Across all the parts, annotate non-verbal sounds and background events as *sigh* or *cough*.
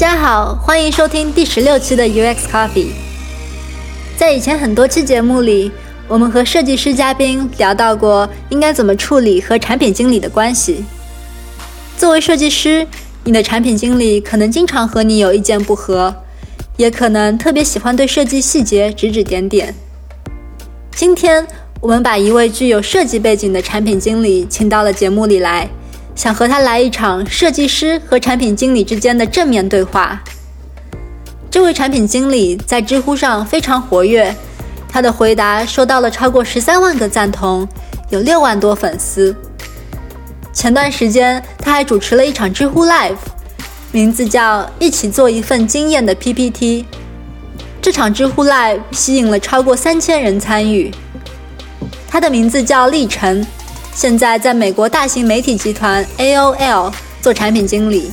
大家好，欢迎收听第十六期的 UX Coffee。在以前很多期节目里，我们和设计师嘉宾聊到过应该怎么处理和产品经理的关系。作为设计师，你的产品经理可能经常和你有意见不合，也可能特别喜欢对设计细节指指点点。今天我们把一位具有设计背景的产品经理请到了节目里来。想和他来一场设计师和产品经理之间的正面对话。这位产品经理在知乎上非常活跃，他的回答收到了超过十三万个赞同，有六万多粉丝。前段时间他还主持了一场知乎 Live，名字叫“一起做一份惊艳的 PPT”。这场知乎 Live 吸引了超过三千人参与。他的名字叫历程。现在在美国大型媒体集团 AOL 做产品经理。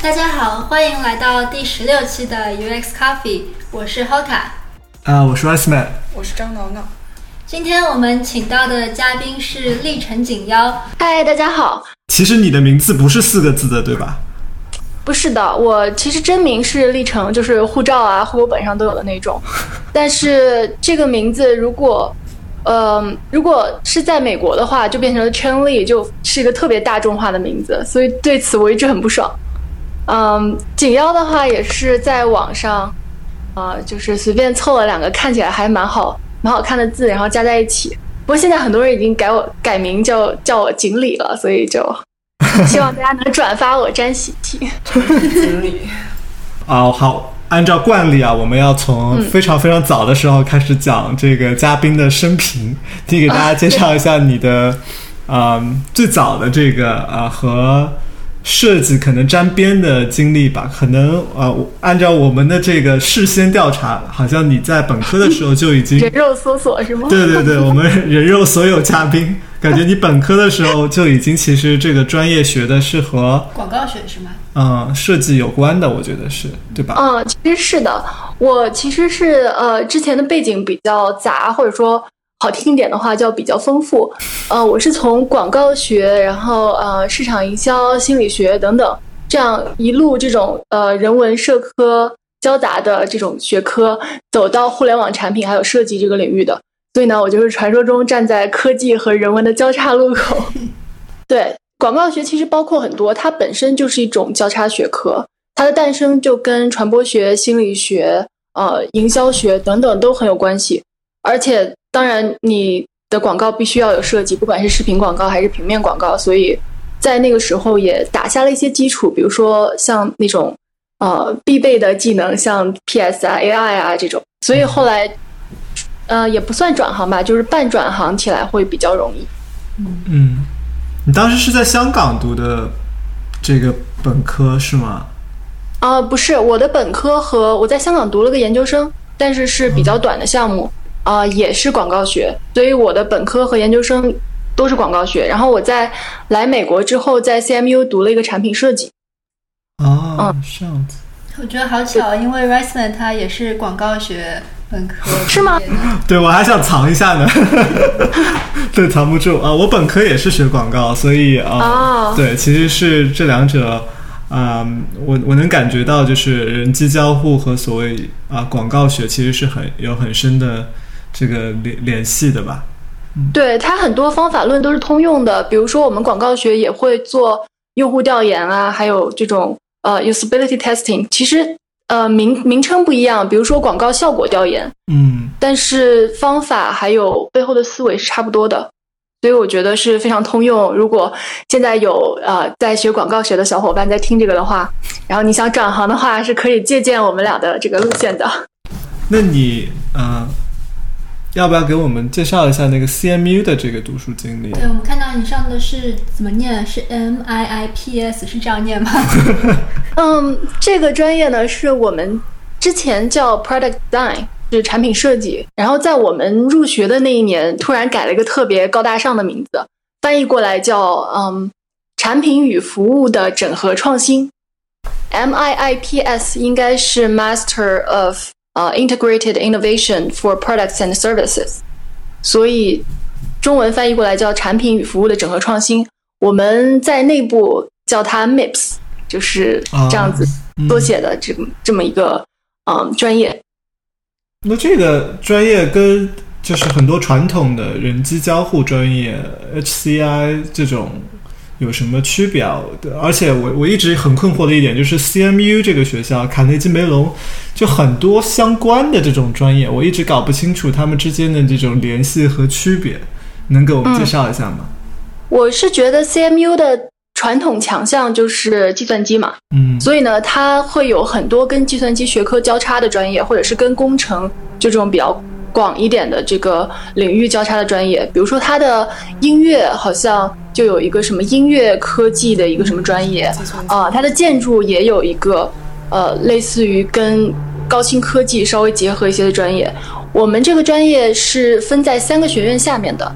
大家好，欢迎来到第十六期的 UX Coffee，我是 Hoka。啊，我是 Iceman，我是张挠挠。今天我们请到的嘉宾是历程锦妖。嗨，大家好。其实你的名字不是四个字的，对吧？不是的，我其实真名是历程，就是护照啊、户口本上都有的那种。*laughs* 但是这个名字如果，呃，如果是在美国的话，就变成了 Chen Li，就是一个特别大众化的名字，所以对此我一直很不爽。嗯，锦妖的话也是在网上，啊，就是随便凑了两个看起来还蛮好、蛮好看的字，然后加在一起。不过现在很多人已经改我改名叫叫我锦鲤了，所以就 *laughs* 希望大家能转发我沾喜气。锦鲤 *laughs* 啊，好，按照惯例啊，我们要从非常非常早的时候开始讲这个嘉宾的生平，你给大家介绍一下你的啊最早的这个啊和。设计可能沾边的经历吧，可能呃，按照我们的这个事先调查，好像你在本科的时候就已经人肉搜索是吗？对对对，我们人肉所有嘉宾，感觉你本科的时候就已经其实这个专业学的是和广告学是吗？嗯，设计有关的，我觉得是对吧？嗯，其实是的，我其实是呃之前的背景比较杂，或者说。好听一点的话叫比较丰富，呃，我是从广告学，然后呃市场营销、心理学等等这样一路这种呃人文社科交杂的这种学科走到互联网产品还有设计这个领域的，所以呢，我就是传说中站在科技和人文的交叉路口。*laughs* 对，广告学其实包括很多，它本身就是一种交叉学科，它的诞生就跟传播学、心理学、呃营销学等等都很有关系，而且。当然，你的广告必须要有设计，不管是视频广告还是平面广告，所以在那个时候也打下了一些基础，比如说像那种呃必备的技能，像 PS 啊、AI 啊这种。所以后来呃也不算转行吧，就是半转行起来会比较容易。嗯，你当时是在香港读的这个本科是吗？啊，不是，我的本科和我在香港读了个研究生，但是是比较短的项目。啊，也是广告学，所以我的本科和研究生都是广告学。然后我在来美国之后，在 CMU 读了一个产品设计。哦，这样子。我觉得好巧，因为 Riceman 他也是广告学本科，*laughs* 是吗？对，我还想藏一下呢。*laughs* 对，藏不住啊！我本科也是学广告，所以啊，对，其实是这两者啊，我我能感觉到，就是人机交互和所谓啊广告学其实是很有很深的。这个联联系的吧，对它很多方法论都是通用的。比如说，我们广告学也会做用户调研啊，还有这种呃 usability testing。其实呃名名称不一样，比如说广告效果调研，嗯，但是方法还有背后的思维是差不多的。所以我觉得是非常通用。如果现在有呃在学广告学的小伙伴在听这个的话，然后你想转行的话，是可以借鉴我们俩的这个路线的。那你嗯。要不要给我们介绍一下那个 CMU 的这个读书经历？对，我们看到你上的是怎么念？是 MIIPS，是这样念吗？*laughs* 嗯，这个专业呢是我们之前叫 Product Design，是产品设计。然后在我们入学的那一年，突然改了一个特别高大上的名字，翻译过来叫嗯，产品与服务的整合创新。MIIPS 应该是 Master of 呃 integrated innovation for products and services，所以中文翻译过来叫产品与服务的整合创新。我们在内部叫它 MIPS，就是这样子缩写的这么这么一个嗯专业。那这个专业跟就是很多传统的人机交互专业 HCI 这种有什么区别？而且我我一直很困惑的一点就是 CMU 这个学校卡内基梅隆就很多相关的这种专业，我一直搞不清楚他们之间的这种联系和区别，能给我们介绍一下吗？我是觉得 CMU 的传统强项就是计算机嘛，嗯，所以呢，它会有很多跟计算机学科交叉的专业，或者是跟工程就这种比较广一点的这个领域交叉的专业。比如说，它的音乐好像就有一个什么音乐科技的一个什么专业啊，它的建筑也有一个呃，类似于跟高新科技稍微结合一些的专业。我们这个专业是分在三个学院下面的，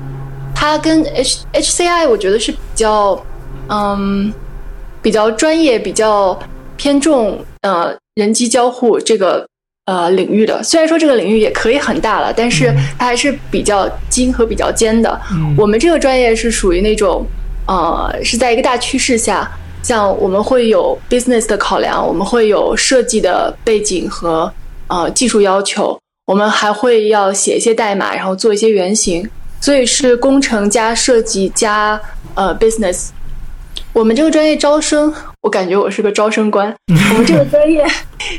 它跟 H HCI 我觉得是比较。嗯，比较专业，比较偏重呃人机交互这个呃领域的。虽然说这个领域也可以很大了，但是它还是比较精和比较尖的。我们这个专业是属于那种呃是在一个大趋势下，像我们会有 business 的考量，我们会有设计的背景和呃技术要求，我们还会要写一些代码，然后做一些原型，所以是工程加设计加呃 business。我们这个专业招生，我感觉我是个招生官。*laughs* 我们这个专业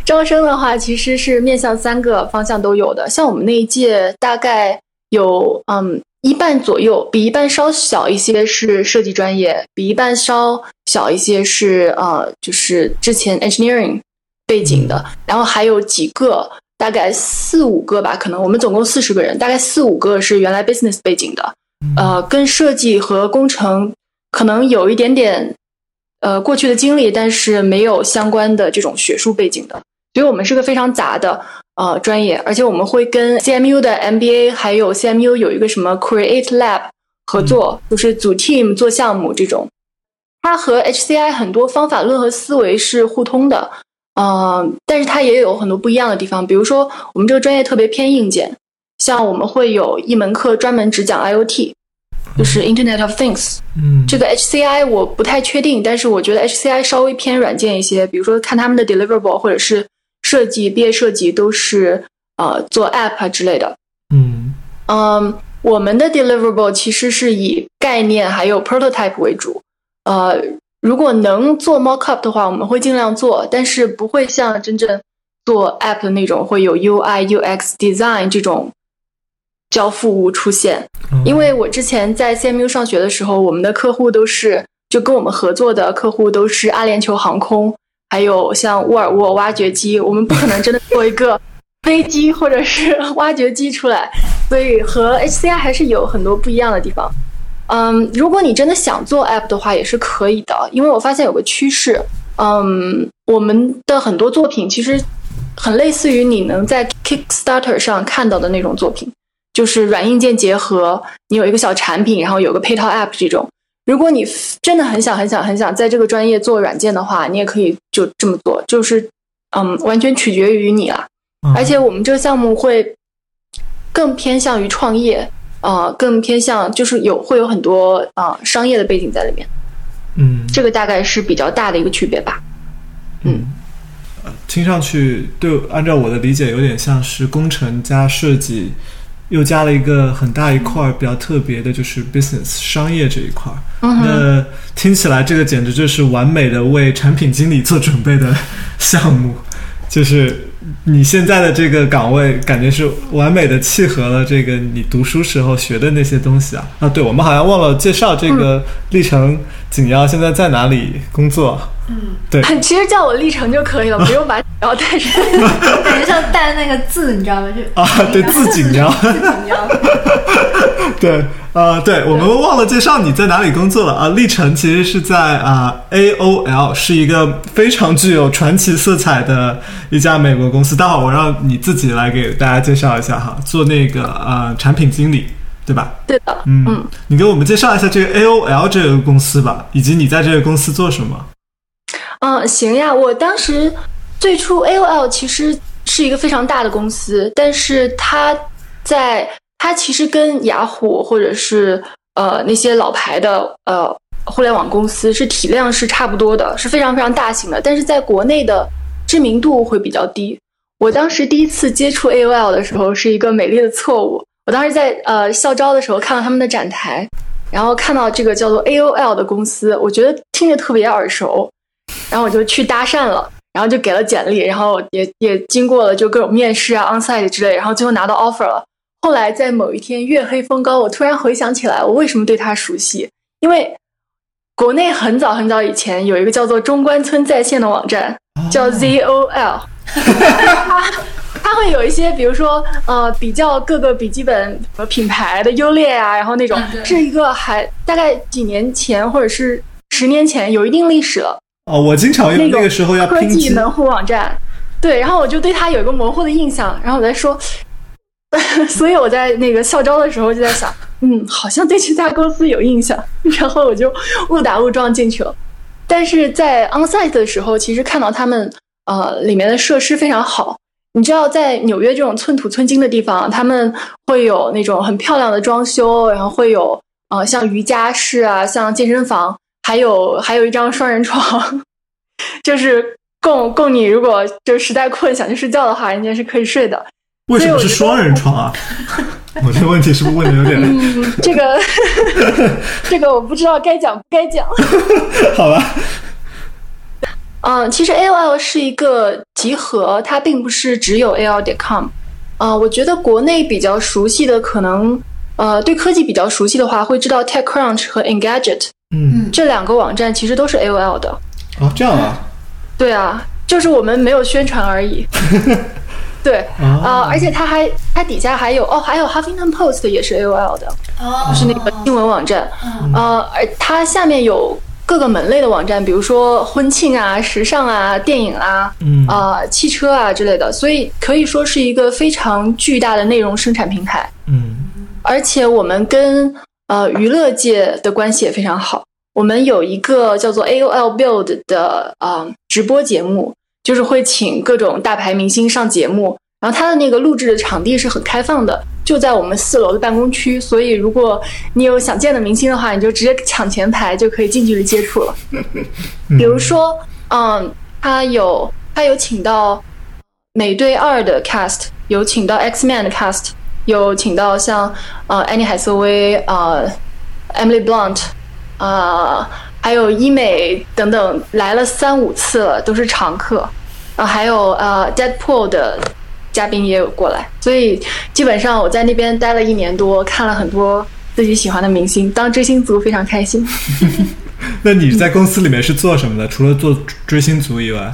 招生的话，其实是面向三个方向都有的。像我们那一届，大概有嗯一半左右，比一半稍小一些是设计专业，比一半稍小一些是呃就是之前 engineering 背景的，然后还有几个，大概四五个吧，可能我们总共四十个人，大概四五个是原来 business 背景的，呃，跟设计和工程。可能有一点点，呃，过去的经历，但是没有相关的这种学术背景的，所以我们是个非常杂的呃专业，而且我们会跟 CMU 的 MBA 还有 CMU 有一个什么 Create Lab 合作，就是组 team 做项目这种。它和 HCI 很多方法论和思维是互通的，嗯，但是它也有很多不一样的地方，比如说我们这个专业特别偏硬件，像我们会有一门课专门只讲 IoT。就是 Internet of Things，嗯，这个 HCI 我不太确定，但是我觉得 HCI 稍微偏软件一些，比如说看他们的 deliverable 或者是设计毕业设计都是呃做 app 之类的，嗯。嗯，我们的 deliverable 其实是以概念还有 prototype 为主，呃，如果能做 mockup 的话，我们会尽量做，但是不会像真正做 app 的那种会有 UI UX design 这种。交付物出现，因为我之前在 CMU 上学的时候，我们的客户都是就跟我们合作的客户都是阿联酋航空，还有像沃尔沃挖掘机，我们不可能真的做一个 *laughs* 飞机或者是 *laughs* 挖掘机出来，所以和 HCI 还是有很多不一样的地方。嗯，如果你真的想做 App 的话，也是可以的，因为我发现有个趋势，嗯，我们的很多作品其实很类似于你能在 Kickstarter 上看到的那种作品。就是软硬件结合，你有一个小产品，然后有个配套 App 这种。如果你真的很想、很想、很想在这个专业做软件的话，你也可以就这么做。就是，嗯，完全取决于你了。而且我们这个项目会更偏向于创业，啊，更偏向就是有会有很多啊商业的背景在里面。嗯，这个大概是比较大的一个区别吧。嗯，听上去对，按照我的理解，有点像是工程加设计。又加了一个很大一块比较特别的，就是 business 商业这一块。那听起来这个简直就是完美的为产品经理做准备的项目，就是。你现在的这个岗位，感觉是完美的契合了这个你读书时候学的那些东西啊啊！对，我们好像忘了介绍这个历程景瑶现在在哪里工作？嗯，对，其实叫我历程就可以了，不用把锦瑶带上，感觉像带那个字，你知道吗？就啊，对，字景瑶，字景瑶，*laughs* 对。呃，对我们忘了介绍你在哪里工作了啊？历程其实是在啊 AOL，是一个非常具有传奇色彩的一家美国公司。待会儿我让你自己来给大家介绍一下哈，做那个呃产品经理，对吧？对的，嗯嗯，你给我们介绍一下这个 AOL 这个公司吧，以及你在这个公司做什么？嗯，行呀，我当时最初 AOL 其实。是一个非常大的公司，但是它在它其实跟雅虎或者是呃那些老牌的呃互联网公司是体量是差不多的，是非常非常大型的，但是在国内的知名度会比较低。我当时第一次接触 AOL 的时候是一个美丽的错误，我当时在呃校招的时候看到他们的展台，然后看到这个叫做 AOL 的公司，我觉得听着特别耳熟，然后我就去搭讪了。然后就给了简历，然后也也经过了就各种面试啊、onsite 之类，然后最后拿到 offer 了。后来在某一天月黑风高，我突然回想起来，我为什么对他熟悉？因为国内很早很早以前有一个叫做中关村在线的网站，叫 ZOL，它 *laughs* 它会有一些，比如说呃，比较各个笔记本品牌的优劣啊，然后那种是一个还大概几年前或者是十年前有一定历史了。哦，我经常用那个时候要科技门户网站，对，然后我就对他有一个模糊的印象，然后我在说，*laughs* 所以我在那个校招的时候就在想，嗯，好像对这家公司有印象，*laughs* 然后我就误打误撞进去了。但是在 onsite 的时候，其实看到他们呃里面的设施非常好，你知道，在纽约这种寸土寸金的地方，他们会有那种很漂亮的装修，然后会有呃像瑜伽室啊，像健身房。还有还有一张双人床，*laughs* 就是供供你如果就是实在困想去睡觉的话，人家是可以睡的。为什么是双人床啊？*laughs* 我这个问题是不是问的有点？嗯，这个 *laughs* 这个我不知道该讲不该讲。*laughs* 好吧。嗯，其实 AOL 是一个集合，它并不是只有 AOL 点 com。啊，我觉得国内比较熟悉的，可能呃对科技比较熟悉的话，会知道 TechCrunch 和 Engadget。嗯，这两个网站其实都是 AOL 的。哦，这样啊？对啊，就是我们没有宣传而已。对啊，而且它还它底下还有哦，还有 Huffington Post 也是 AOL 的，就是那个新闻网站。呃，而它下面有各个门类的网站，比如说婚庆啊、时尚啊、电影啊、啊汽车啊之类的，所以可以说是一个非常巨大的内容生产平台。嗯，而且我们跟呃，娱乐界的关系也非常好。我们有一个叫做 AOL Build 的啊直播节目，就是会请各种大牌明星上节目。然后他的那个录制的场地是很开放的，就在我们四楼的办公区。所以如果你有想见的明星的话，你就直接抢前排就可以近距离接触了。*laughs* 比如说，嗯，他有他有请到美队二的 cast，有请到 X Man 的 cast。有请到像呃安妮海瑟薇呃，Emily Blunt 啊，还有医美等等来了三五次了，都是常客啊。还有呃 Deadpool 的嘉宾也有过来，所以基本上我在那边待了一年多，看了很多自己喜欢的明星，当追星族非常开心。*laughs* 那你在公司里面是做什么的？除了做追星族以外？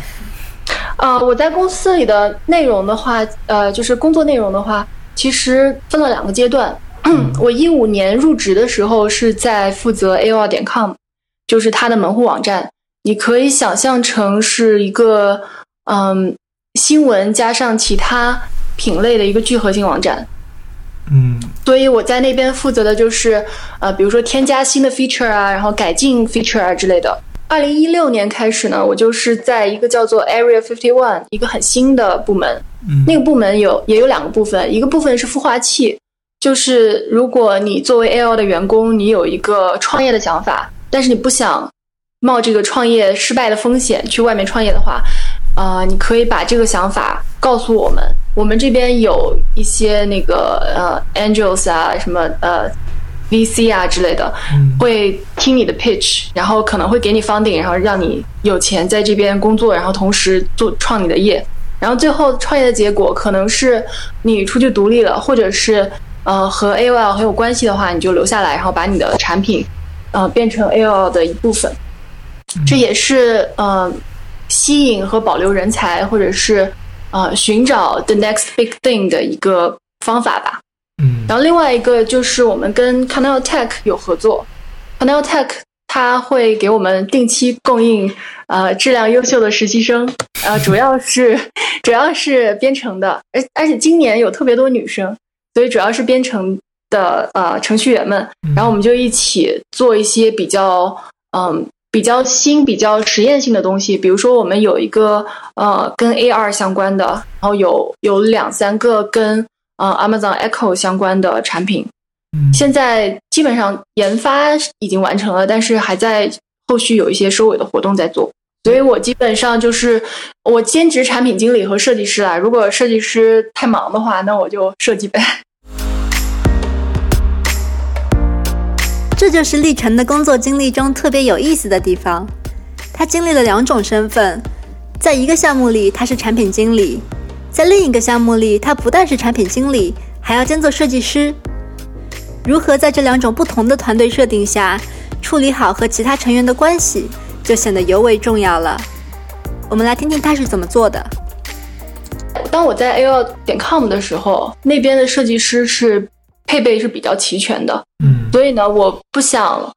呃，我在公司里的内容的话，呃，就是工作内容的话。其实分了两个阶段。*clears throat* 我一五年入职的时候是在负责 AOL 点 com，就是它的门户网站。你可以想象成是一个嗯新闻加上其他品类的一个聚合性网站。嗯，所以我在那边负责的就是呃，比如说添加新的 feature 啊，然后改进 feature 啊之类的。二零一六年开始呢，我就是在一个叫做 Area Fifty One 一个很新的部门。那个部门有也有两个部分，一个部分是孵化器，就是如果你作为 AL 的员工，你有一个创业的想法，但是你不想冒这个创业失败的风险去外面创业的话，啊，你可以把这个想法告诉我们，我们这边有一些那个呃 Angels 啊，什么呃。VC 啊之类的，会听你的 pitch，然后可能会给你 funding，然后让你有钱在这边工作，然后同时做创你的业，然后最后创业的结果可能是你出去独立了，或者是呃和 AOL 很有关系的话，你就留下来，然后把你的产品呃变成 AOL 的一部分，这也是呃吸引和保留人才，或者是呃寻找 the next big thing 的一个方法吧。嗯，然后另外一个就是我们跟 Canal Tech 有合作，Canal Tech 它会给我们定期供应呃质量优秀的实习生，呃主要是主要是编程的，而而且今年有特别多女生，所以主要是编程的呃程序员们，然后我们就一起做一些比较嗯比较新、比较实验性的东西，比如说我们有一个呃跟 AR 相关的，然后有有两三个跟呃 Amazon Echo 相关的产品，嗯现在基本上研发已经完成了，但是还在后续有一些收尾的活动在做。所以我基本上就是我兼职产品经理和设计师啦。如果设计师太忙的话，那我就设计呗。这就是历程的工作经历中特别有意思的地方。他经历了两种身份，在一个项目里他是产品经理，在另一个项目里他不但是产品经理，还要兼做设计师。如何在这两种不同的团队设定下处理好和其他成员的关系，就显得尤为重要了。我们来听听他是怎么做的。当我在 A O 点 com 的时候，那边的设计师是配备是比较齐全的，嗯所以呢，我不想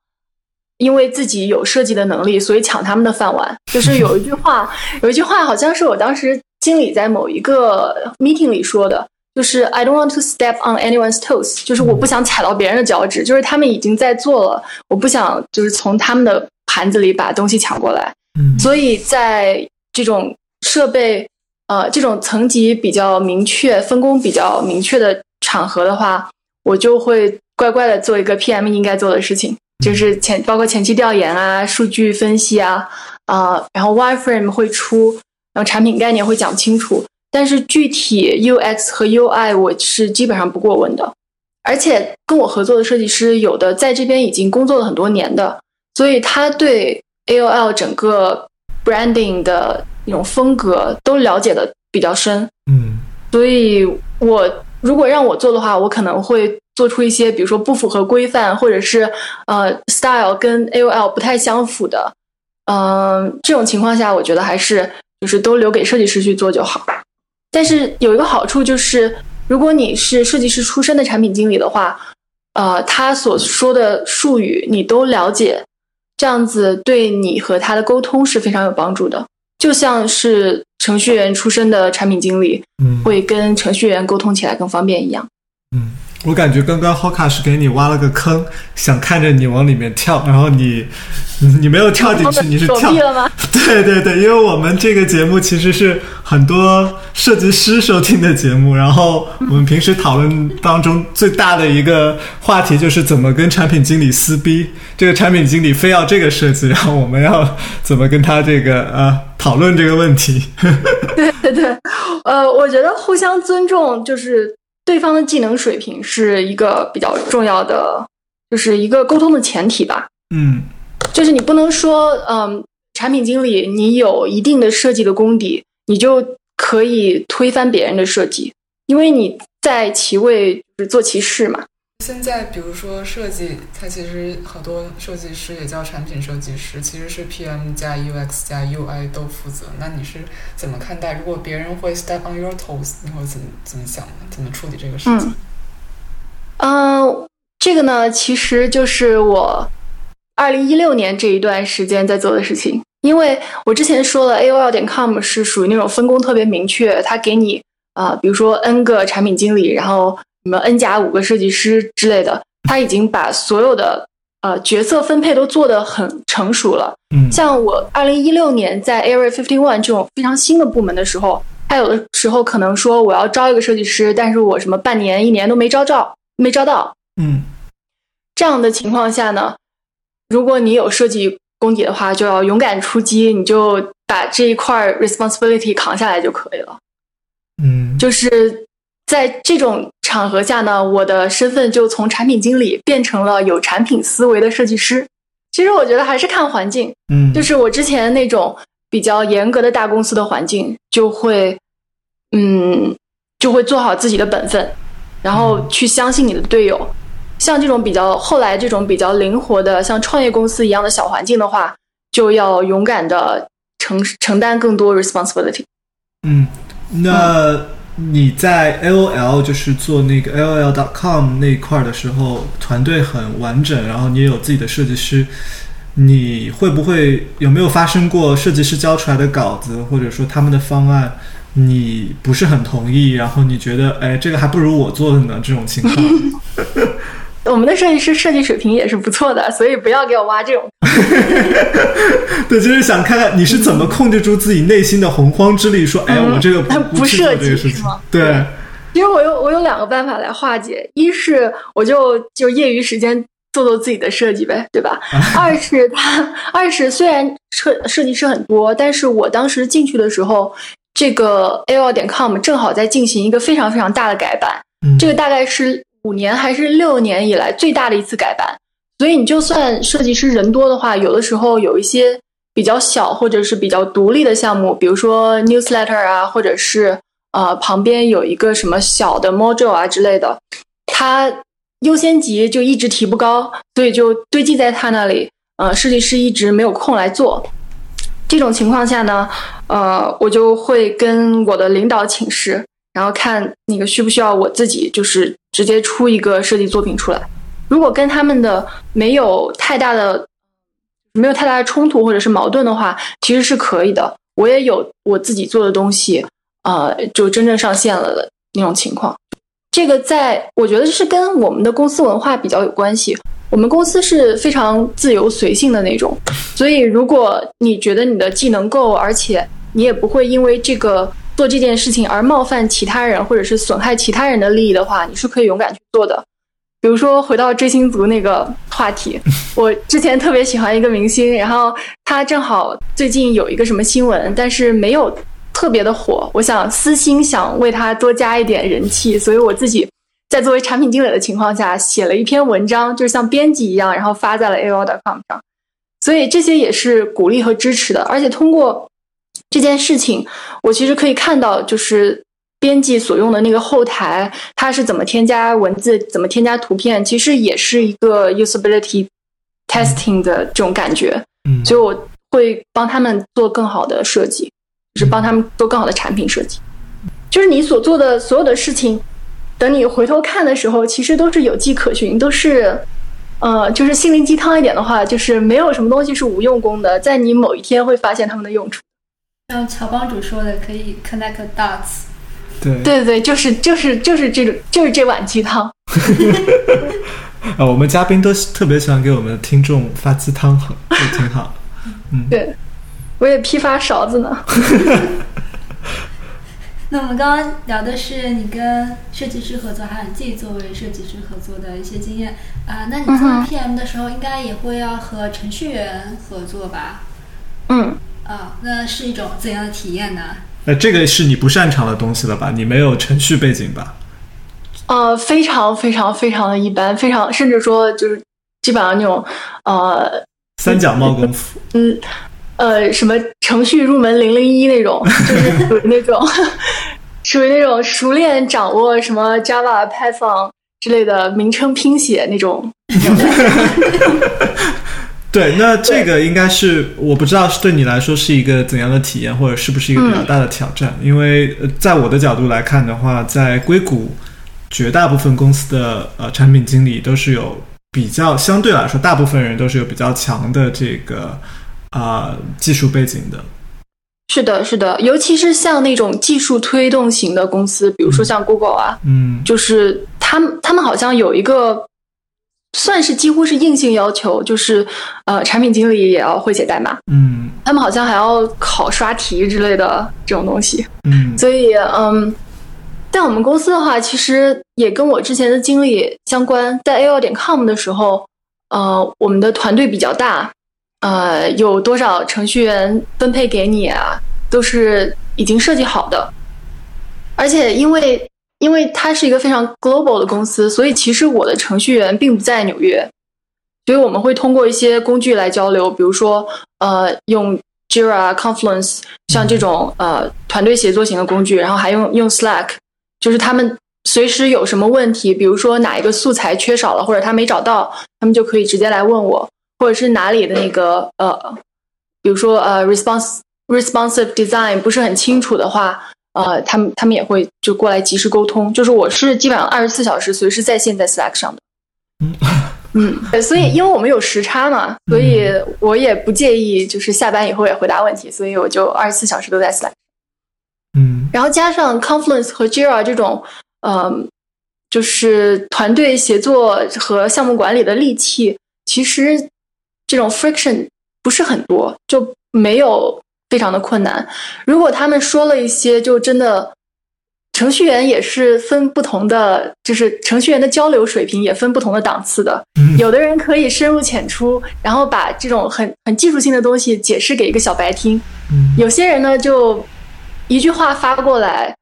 因为自己有设计的能力，所以抢他们的饭碗。就是有一句话，有一句话好像是我当时经理在某一个 meeting 里说的，就是 I don't want to step on anyone's toes，就是我不想踩到别人的脚趾，就是他们已经在做了，我不想就是从他们的盘子里把东西抢过来。嗯所以在这种设备呃这种层级比较明确、分工比较明确的场合的话，我就会乖乖的做一个 PM 应该做的事情，就是前包括前期调研啊、数据分析啊，啊、然后 wireframe 会出，然后产品概念会讲清楚，但是具体 UX 和 UI 我是基本上不过问的，而且跟我合作的设计师有的在这边已经工作了很多年的，所以他对 AOL 整个 branding 的那种风格都了解的比较深，嗯。所以我如果让我做的话，我可能会做出一些，比如说不符合规范，或者是呃 style 跟 AOL 不太相符的，嗯、这种情况下，我觉得还是就是都留给设计师去做就好。但是有一个好处就是，如果你是设计师出身的产品经理的话，呃，他所说的术语你都了解，这样子对你和他的沟通是非常有帮助的。就像是程序员出身的产品经理，嗯会跟程序员沟通起来更方便一样。嗯，我感觉刚刚 Hoka 是给你挖了个坑，想看着你往里面跳，然后你你 *laughs* 你没有跳进去，你是手跳 *laughs* 臂了吗？*laughs* 对对对，因为我们这个节目其实是很多设计师收听的节目，然后我们平时讨论当中最大的一个话题就是怎么跟产品经理撕逼。这个产品经理非要这个设计，然后我们要怎么跟他这个呃讨论这个问题？对对对，呃，我觉得互相尊重，就是对方的技能水平是一个比较重要的，就是一个沟通的前提吧。嗯就是你不能说，嗯，产品经理你有一定的设计的功底，你就可以推翻别人的设计，因为你在其位就是做其事嘛。现在比如说设计，它其实好多设计师也叫产品设计师，其实是 PM 加 UX 加 UI 都负责。那你是怎么看待？如果别人会 step on your toes，你会怎么怎么想呢？怎么处理这个事情？嗯，这个呢，其实就是我二零一六年这一段时间在做的事情。因为我之前说了，AOL 点 com 是属于那种分工特别明确，它给你啊、比如说 N 个产品经理，然后什么 N 加五个设计师之类的，他已经把所有的呃角色分配都做得很成熟了。嗯像我二零一六年在 Area Fifty One 这种非常新的部门的时候，他有的时候可能说我要招一个设计师，但是我什么半年、一年都没招到，没招到。嗯这样的情况下呢，如果你有设计功底的话，就要勇敢出击，你就把这一块 responsibility 扛下来就可以了。嗯就是在这种场合下呢，我的身份就从产品经理变成了有产品思维的设计师。其实我觉得还是看环境，嗯，就是我之前那种比较严格的大公司的环境，就会，嗯，就会做好自己的本分，然后去相信你的队友。像这种比较后来这种比较灵活的，像创业公司一样的小环境的话，就要勇敢的承承担更多 responsibility。嗯，那你在 AOL 就是做那个 AOL.com 那一块的时候，团队很完整，然后你也有自己的设计师，你会不会有没有发生过设计师交出来的稿子，或者说他们的方案？你不是很同意，然后你觉得，哎，这个还不如我做的呢，这种情况。*laughs* 我们的设计师设计水平也是不错的，所以不要给我挖这种。*laughs* 对，就是想看看你是怎么控制住自己内心的洪荒之力，说，哎，我这个不不设计是吗？对。其实我有我有两个办法来化解，一是我就就业余时间做做自己的设计呗，对吧？*laughs* 二是他，二是虽然设设计师很多，但是我当时进去的时候，这个 A 二点 com 正好在进行一个非常非常大的改版，这个大概是五年还是六年以来最大的一次改版，所以你就算设计师人多的话，有的时候有一些比较小或者是比较独立的项目，比如说 newsletter 啊，或者是。呃，旁边有一个什么小的 module 啊之类的，它优先级就一直提不高，所以就堆积在他那里。呃，设计师一直没有空来做。这种情况下呢，呃，我就会跟我的领导请示，然后看那个需不需要我自己就是直接出一个设计作品出来。如果跟他们的没有太大的没有太大的冲突或者是矛盾的话，其实是可以的。我也有我自己做的东西。呃，就真正上线了的那种情况，这个在我觉得是跟我们的公司文化比较有关系。我们公司是非常自由随性的那种，所以如果你觉得你的技能够，而且你也不会因为这个做这件事情而冒犯其他人，或者是损害其他人的利益的话，你是可以勇敢去做的。比如说回到追星族那个话题，*laughs* 我之前特别喜欢一个明星，然后他正好最近有一个什么新闻，但是没有。特别的火，我想私心想为他多加一点人气，所以我自己在作为产品经理的情况下写了一篇文章，就是像编辑一样，然后发在了 AOL.com 上。所以这些也是鼓励和支持的，而且通过这件事情，我其实可以看到，就是编辑所用的那个后台，它是怎么添加文字，怎么添加图片，其实也是一个 usability testing 的这种感觉。嗯，所以我会帮他们做更好的设计。就是帮他们做更好的产品设计，就是你所做的所有的事情，等你回头看的时候，其实都是有迹可循，都是，呃，就是心灵鸡汤一点的话，就是没有什么东西是无用功的，在你某一天会发现他们的用处。像乔帮主说的，可以 connect dots。对对对，就是就是就是这种就是这碗鸡汤。*laughs* 啊，我们嘉宾都特别喜欢给我们的听众发鸡汤，也挺好。嗯，对。我也批发勺子呢。*laughs* 那我们刚刚聊的是你跟设计师合作，还有你自己作为设计师合作的一些经验啊。那你做 PM 的时候，应该也会要和程序员合作吧？嗯。啊，那是一种怎样的体验呢？那这个是你不擅长的东西了吧？你没有程序背景吧？呃，非常非常非常的一般，非常甚至说就是基本上那种呃三脚猫功夫。嗯。呃，什么程序入门零零一那种，就是 *laughs* 属于那种，属于那种熟练掌握什么 Java、Python 之类的名称拼写那种。*laughs* *laughs* 对，那这个应该是我不知道是对你来说是一个怎样的体验，或者是不是一个比较大的挑战？因为在我的角度来看的话，在硅谷，绝大部分公司的呃产品经理都是有比较相对来说，大部分人都是有比较强的这个。啊，技术背景的，是的，是的，尤其是像那种技术推动型的公司，比如说像 Google 啊，嗯，就是他们，他们好像有一个算是几乎是硬性要求，就是呃，产品经理也要会写代码，嗯，他们好像还要考刷题之类的这种东西，嗯，所以嗯，在我们公司的话，其实也跟我之前的经历相关，在 A O 点 com 的时候，呃，我们的团队比较大。呃，有多少程序员分配给你啊？都是已经设计好的，而且因为因为它是一个非常 global 的公司，所以其实我的程序员并不在纽约，所以我们会通过一些工具来交流，比如说呃用 Jira、Confluence 像这种呃团队协作型的工具，然后还用用 Slack，就是他们随时有什么问题，比如说哪一个素材缺少了或者他没找到，他们就可以直接来问我。或者是哪里的那个呃，比如说呃，response responsive design 不是很清楚的话，呃，他们他们也会就过来及时沟通。就是我是基本上二十四小时随时在线在 Slack 上的。嗯嗯，所以因为我们有时差嘛，所以我也不介意，就是下班以后也回答问题，所以我就二十四小时都在 Slack。嗯，然后加上 Confluence 和 Jira 这种，嗯。就是团队协作和项目管理的利器，其实这种 friction 不是很多，就没有非常的困难。如果他们说了一些，就真的。程序员也是分不同的，就是程序员的交流水平也分不同的档次的。有的人可以深入浅出，然后把这种很很技术性的东西解释给一个小白听。有些人呢，就一句话发过来，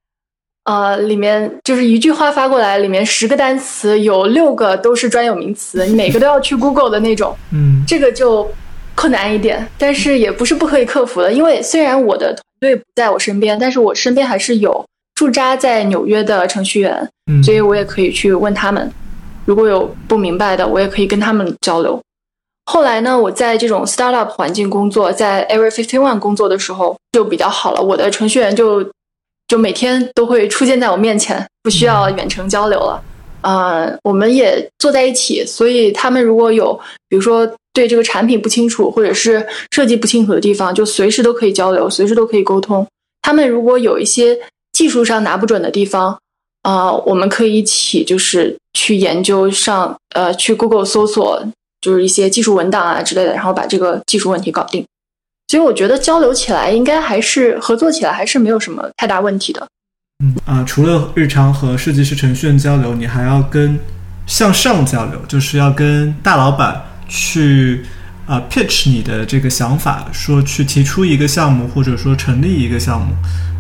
呃，里面就是一句话发过来，里面十个单词有六个都是专有名词，你每个都要去 Google 的那种。嗯，这个就困难一点，但是也不是不可以克服的。因为虽然我的团队不在我身边，但是我身边还是有。驻扎在纽约的程序员，所以我也可以去问他们，如果有不明白的，我也可以跟他们交流。后来呢，我在这种 startup 环境工作，在 Area Fifty One 工作的时候就比较好了，我的程序员就就每天都会出现在我面前，不需要远程交流了。呃，我们也坐在一起，所以他们如果有比如说对这个产品不清楚，或者是设计不清楚的地方，就随时都可以交流，随时都可以沟通。他们如果有一些技术上拿不准的地方，啊，我们可以一起就是去研究上，呃，去 Google 搜索，就是一些技术文档啊之类的，然后把这个技术问题搞定。所以我觉得交流起来应该还是合作起来还是没有什么太大问题的。嗯啊，除了日常和设计师、程序员交流，你还要跟向上交流，就是要跟大老板去啊 pitch 你的这个想法，说去提出一个项目，或者说成立一个项目。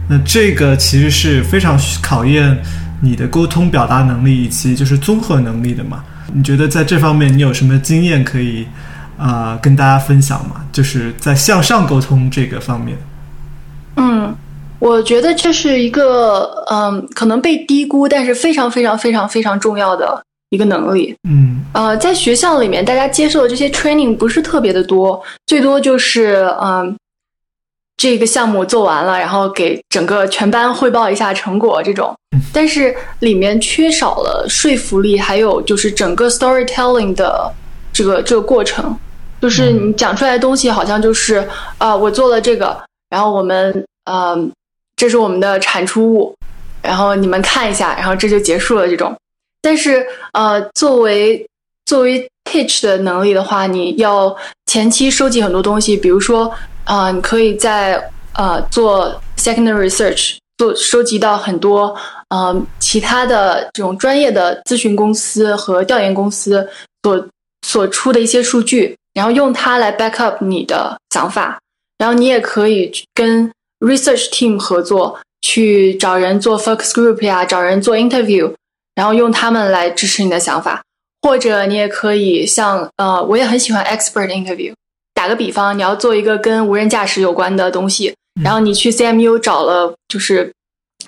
那这个其实是非常考验你的沟通表达能力以及就是综合能力的嘛？你觉得在这方面你有什么经验可以啊跟大家分享吗？就是在向上沟通这个方面。嗯，我觉得这是一个嗯可能被低估，但是非常非常非常非常重要的一个能力。嗯，呃，在学校里面大家接受的这些 training 不是特别的多，最多就是嗯。这个项目做完了，然后给整个全班汇报一下成果，这种，但是里面缺少了说服力，还有就是整个 storytelling 的这个这个过程，就是你讲出来的东西好像就是啊，我做了这个，然后我们呃，这是我们的产出物，然后你们看一下，然后这就结束了这种。但是呃，作为作为 pitch 的能力的话，你要前期收集很多东西，比如说。啊，你可以在呃做 secondary research，做收集到很多呃其他的这种专业的咨询公司和调研公司所所出的一些数据，然后用它来 back up 你的想法。然后你也可以跟 research team 合作，去找人做 focus group 呀，找人做 interview，然后用他们来支持你的想法。或者你也可以像呃，我也很喜欢 expert interview。打个比方，你要做一个跟无人驾驶有关的东西，然后你去 CMU 找了就是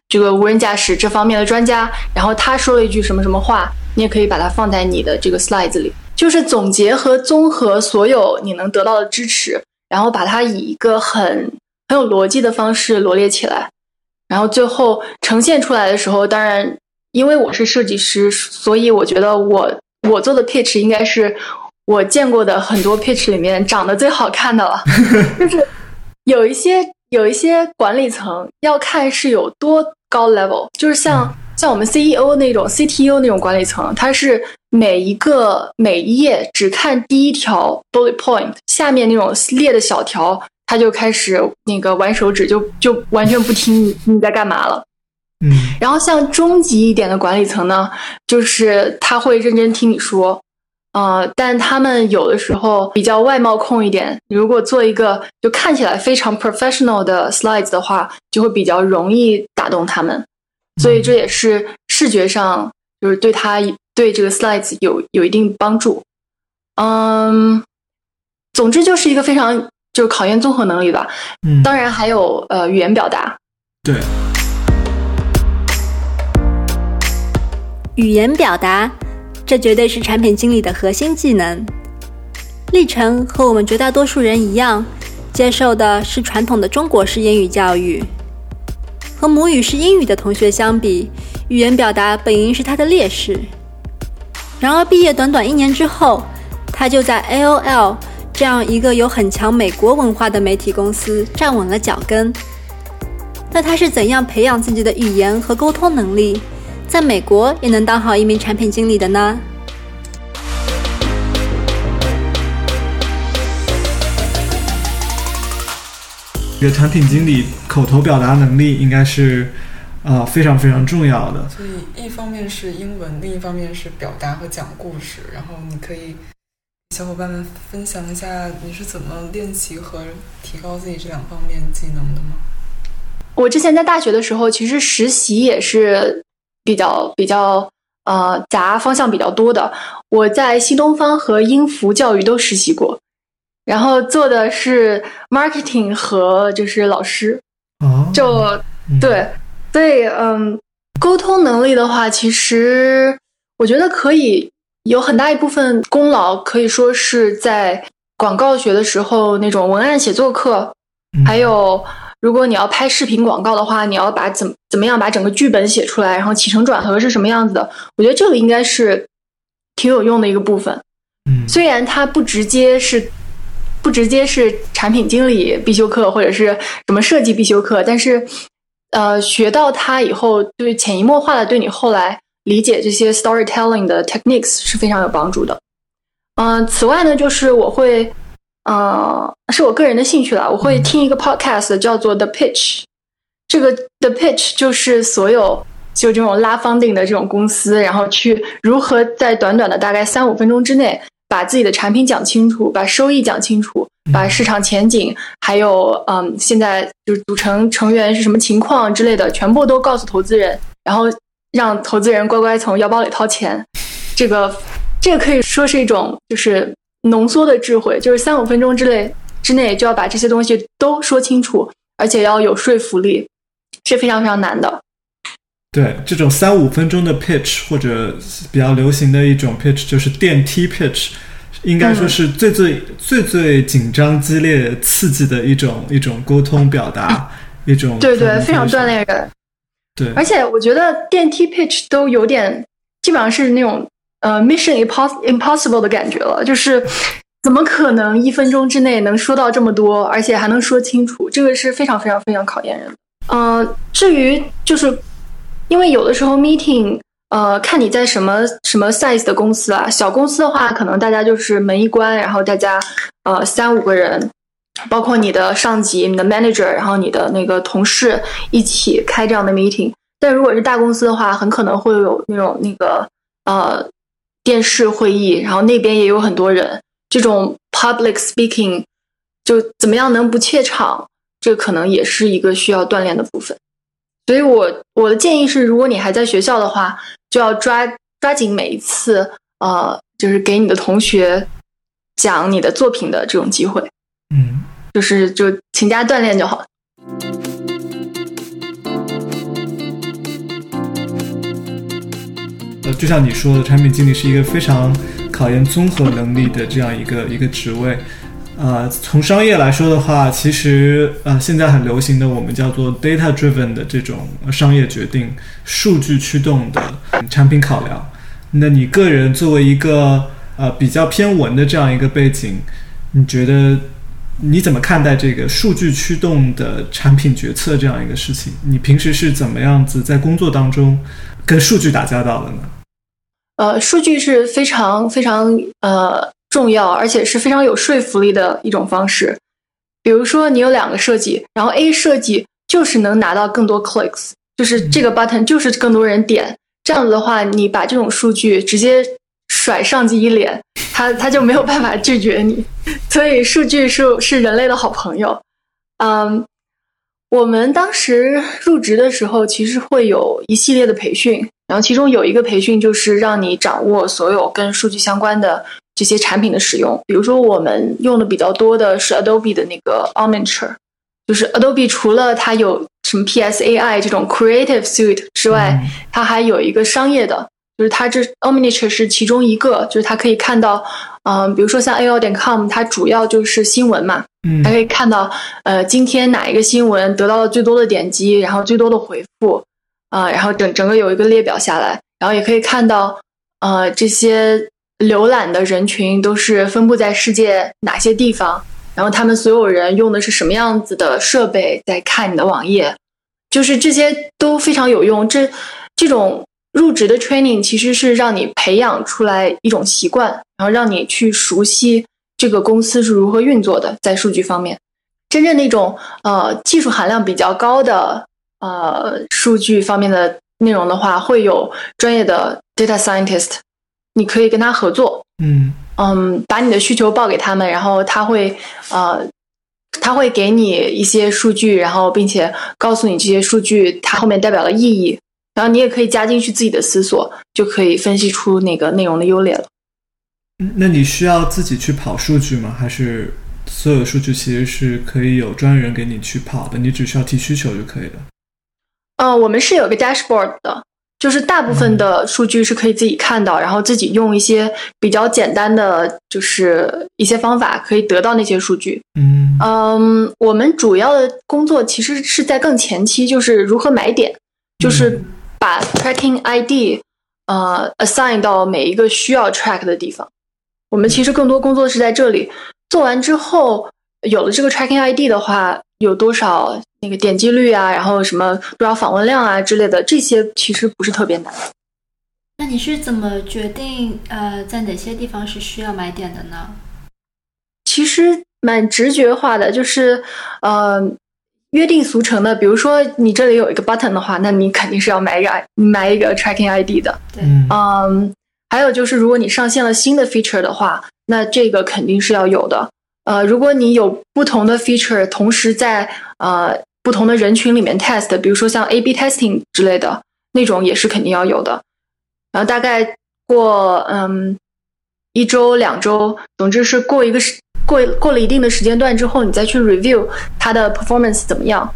这个无人驾驶这方面的专家，然后他说了一句什么什么话，你也可以把它放在你的这个 slides 里，就是总结和综合所有你能得到的支持，然后把它以一个很很有逻辑的方式罗列起来，然后最后呈现出来的时候，当然因为我是设计师，所以我觉得我我做的 pitch 应该是。我见过的很多 pitch 里面长得最好看的了，*laughs* 就是有一些有一些管理层要看是有多高 level，就是像像我们 CEO 那种 CTO 那种管理层，他是每一个每一页只看第一条 bullet point，下面那种列的小条，他就开始那个玩手指，就就完全不听你你在干嘛了。嗯，然后像中级一点的管理层呢，就是他会认真听你说。呃，但他们有的时候比较外貌控一点。如果做一个就看起来非常 professional 的 slides 的话，就会比较容易打动他们。所以这也是视觉上就是对他对这个 slides 有有一定帮助。嗯，总之就是一个非常就是考验综合能力吧。嗯，当然还有呃语言表达。对，语言表达。这绝对是产品经理的核心技能。历程和我们绝大多数人一样，接受的是传统的中国式英语教育。和母语是英语的同学相比，语言表达本应是他的劣势。然而，毕业短短一年之后，他就在 AOL 这样一个有很强美国文化的媒体公司站稳了脚跟。那他是怎样培养自己的语言和沟通能力？在美国也能当好一名产品经理的呢？这个产品经理口头表达能力应该是呃、非常非常重要的。所以一方面是英文，另一方面是表达和讲故事。然后你可以小伙伴们分享一下你是怎么练习和提高自己这两方面技能的吗？我之前在大学的时候，其实实习也是比较比较呃杂方向比较多的。我在新东方和英孚教育都实习过，然后做的是 marketing 和就是老师，哦，就嗯。对，所以嗯，沟通能力的话，其实我觉得可以有很大一部分功劳，可以说是在广告学的时候那种文案写作课，嗯。还有如果你要拍视频广告的话，你要把怎怎么样把整个剧本写出来，然后起承转合是什么样子的，我觉得这个应该是挺有用的一个部分。嗯虽然它不直接是不直接是产品经理必修课或者是什么设计必修课，但是呃，学到它以后，对潜移默化的对你后来理解这些 storytelling 的 techniques 是非常有帮助的。嗯、此外呢，就是我会，呃，是我个人的兴趣了，我会听一个 podcast 叫做 The Pitch。这个 The Pitch 就是所有就这种拉 funding 的这种公司，然后去如何在短短的大概三五分钟之内，把自己的产品讲清楚，把收益讲清楚，把市场前景，还有嗯，现在就是组成成员是什么情况之类的，全部都告诉投资人，然后让投资人乖乖从腰包里掏钱。这个这个可以说是一种就是浓缩的智慧，就是三五分钟之内之内就要把这些东西都说清楚，而且要有说服力，是非常非常难的。对，这种三五分钟的 pitch 或者比较流行的一种 pitch 就是电梯 pitch，应该说是最最、最最紧张、激烈、刺激的一种一种沟通表达，一种对对，非常锻。炼人。对，而且我觉得电梯 pitch 都有点，基本上是那种呃 mission Impossible 的感觉了，就是怎么可能一分钟之内能说到这么多，而且还能说清楚？这个是非常非常非常考验人的。呃，至于就是因为有的时候 meeting。呃，看你在什么什么 size 的公司啊，小公司的话，可能大家就是门一关，然后大家呃三五个人，包括你的上级、你的 manager，然后你的那个同事一起开这样的 meeting。但如果是大公司的话，很可能会有那种那个呃电视会议，然后那边也有很多人，这种 public speaking 就怎么样能不怯场，这可能也是一个需要锻炼的部分。所以我我的建议是，如果你还在学校的话，就要抓抓紧每一次呃，就是给你的同学讲你的作品的这种机会。嗯，就是就勤加锻炼就好。就像你说的，产品经理是一个非常考验综合能力的这样一个一个职位。呃，从商业来说的话，其实呃现在很流行的我们叫做 data driven 的这种商业决定，数据驱动的产品考量。那你个人作为一个呃比较偏文的这样一个背景，你觉得你怎么看待这个数据驱动的产品决策这样一个事情？你平时是怎么样子在工作当中跟数据打交道的呢？呃，数据是非常非常呃重要，而且是非常有说服力的一种方式。比如说，你有两个设计，然后 A 设计就是能拿到更多 clicks，就是这个 button 就是更多人点。这样子的话，你把这种数据直接甩上级一脸，他他就没有办法拒绝你。所以，数据是是人类的好朋友。嗯，我们当时入职的时候，其实会有一系列的培训，然后其中有一个培训就是让你掌握所有跟数据相关的这些产品的使用。比如说，我们用的比较多的是 Adobe 的那个 Omniture，就是 Adobe 除了它有什么 PSAI 这种 Creative Suite 之外，嗯它还有一个商业的，就是它这 Omniture 是其中一个，就是它可以看到，嗯、比如说像 A O 点 com，它主要就是新闻嘛，嗯还可以看到，呃，今天哪一个新闻得到了最多的点击，然后最多的回复，啊、然后整整个有一个列表下来，然后也可以看到，呃，这些浏览的人群都是分布在世界哪些地方，然后他们所有人用的是什么样子的设备在看你的网页，就是这些都非常有用。这这种入职的 training 其实是让你培养出来一种习惯，然后让你去熟悉这个公司是如何运作的，在数据方面，真正那种呃技术含量比较高的呃数据方面的内容的话，会有专业的 data scientist，你可以跟他合作，嗯嗯，把你的需求报给他们，然后他会呃他会给你一些数据，然后并且告诉你这些数据它后面代表的意义。然后你也可以加进去自己的思索，就可以分析出那个内容的优劣了。那你需要自己去跑数据吗？还是所有的数据其实是可以有专人给你去跑的？你只需要提需求就可以了。呃，我们是有个 dashboard 的，就是大部分的数据是可以自己看到，然后自己用一些比较简单的，就是一些方法可以得到那些数据。嗯嗯，我们主要的工作其实是在更前期，就是如何买点，就是。把 tracking ID 呃 assign 到每一个需要 track 的地方。我们其实更多工作是在这里做完之后，有了这个 tracking ID 的话，有多少那个点击率啊，然后什么多少访问量啊之类的，这些其实不是特别难。那你是怎么决定呃在哪些地方是需要买点的呢？其实蛮直觉化的，就是呃。约定俗成的，比如说你这里有一个 button 的话，那你肯定是要买一个买一个 tracking ID 的。对，嗯，还有就是，如果你上线了新的 feature 的话，那这个肯定是要有的。呃，如果你有不同的 feature 同时在呃不同的人群里面 test，比如说像 A/B testing 之类的那种，也是肯定要有的。然后大概过嗯一周两周，总之是过一个时。过过了一定的时间段之后，你再去 review 它的 performance 怎么样。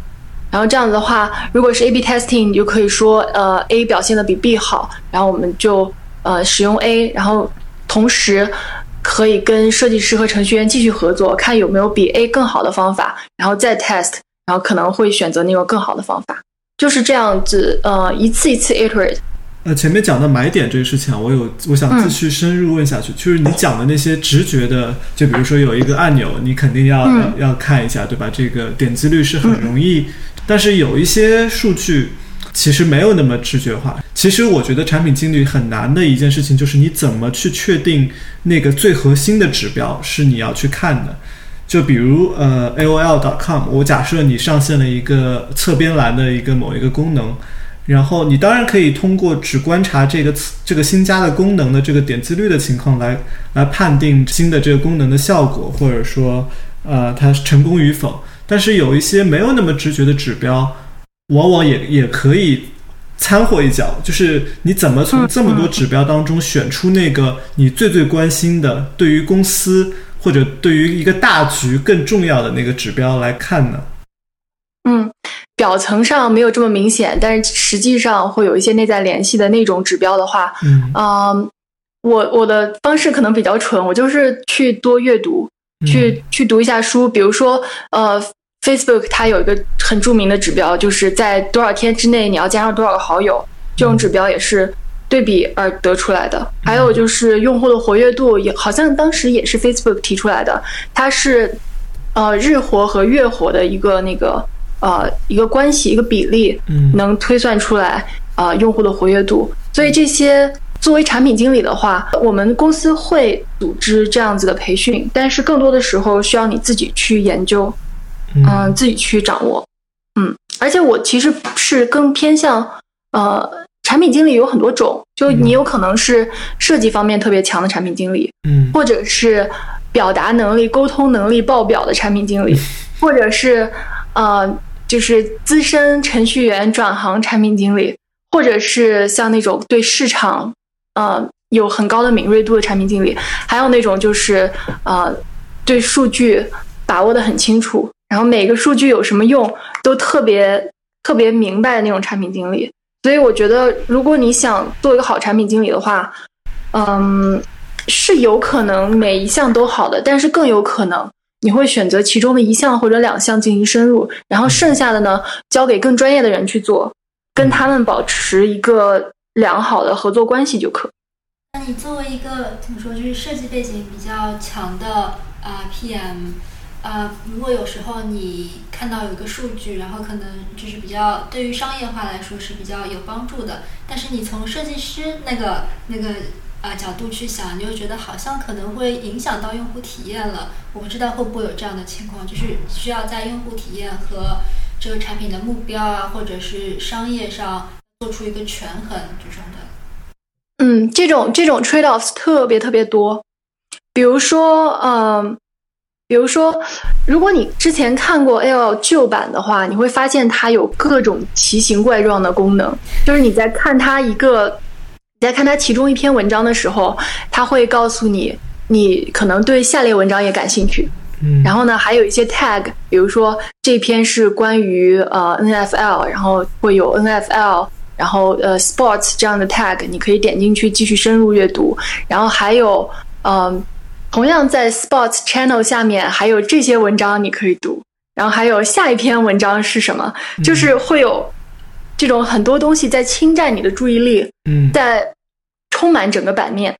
然后这样子的话，如果是 A/B testing，你就可以说，呃，A 表现的比 B 好，然后我们就呃使用 A，然后同时可以跟设计师和程序员继续合作，看有没有比 A 更好的方法，然后再 test，然后可能会选择那种更好的方法，就是这样子，呃，一次一次 iterate。呃，前面讲的买点这个事情啊，我有我想继续深入问下去，就是你讲的那些直觉的，就比如说有一个按钮，你肯定要要看一下，对吧？这个点击率是很容易，但是有一些数据其实没有那么直觉化。其实我觉得产品经理很难的一件事情，就是你怎么去确定那个最核心的指标是你要去看的。就比如呃，AOL.com，我假设你上线了一个侧边栏的一个某一个功能。然后你当然可以通过只观察这个这个新加的功能的这个点击率的情况来来判定新的这个功能的效果，或者说呃它成功与否。但是有一些没有那么直觉的指标，往往也也可以掺和一脚。就是你怎么从这么多指标当中选出那个你最最关心的，对于公司或者对于一个大局更重要的那个指标来看呢？嗯。表层上没有这么明显，但是实际上会有一些内在联系的那种指标的话，嗯，我我的方式可能比较蠢，我就是去多阅读，去去读一下书。比如说，呃，Facebook 它有一个很著名的指标，就是在多少天之内你要加上多少个好友，这种指标也是对比而得出来的。还有就是用户的活跃度，也好像当时也是 Facebook 提出来的，它是呃日活和月活的一个那个。呃，一个关系，一个比例，能推算出来啊，用户的活跃度。所以这些作为产品经理的话，我们公司会组织这样子的培训，但是更多的时候需要你自己去研究，嗯，自己去掌握，嗯。而且我其实是更偏向呃，产品经理有很多种，就你有可能是设计方面特别强的产品经理，嗯，或者是表达能力、沟通能力爆表的产品经理，或者是呃。就是资深程序员转行产品经理，或者是像那种对市场，呃，有很高的敏锐度的产品经理，还有那种就是呃，对数据把握的很清楚，然后每个数据有什么用都特别特别明白的那种产品经理。所以我觉得，如果你想做一个好产品经理的话，嗯，是有可能每一项都好的，但是更有可能。你会选择其中的一项或者两项进行深入，然后剩下的呢交给更专业的人去做，跟他们保持一个良好的合作关系就可。那你作为一个怎么说，就是设计背景比较强的啊 PM，呃，如果有时候你看到有一个数据，然后可能就是比较对于商业化来说是比较有帮助的，但是你从设计师那个那个呃角度去想，你又觉得好像可能会影响到用户体验了。我不知道会不会有这样的情况，就是需要在用户体验和这个产品的目标啊，或者是商业上做出一个权衡这种的。嗯，这种这种 trade offs 特别特别多，比如说，嗯。比如说，如果你之前看过 L 旧版的话，你会发现它有各种奇形怪状的功能。就是你在看它一个，你在看它其中一篇文章的时候，它会告诉你，你可能对下列文章也感兴趣。嗯，然后呢，还有一些 tag，比如说这篇是关于呃 NFL，然后会有 NFL，然后呃 sports 这样的 tag，你可以点进去继续深入阅读。然后还有嗯。同样在 Sports Channel 下面还有这些文章你可以读，然后还有下一篇文章是什么？就是会有这种很多东西在侵占你的注意力，嗯，在充满整个版面。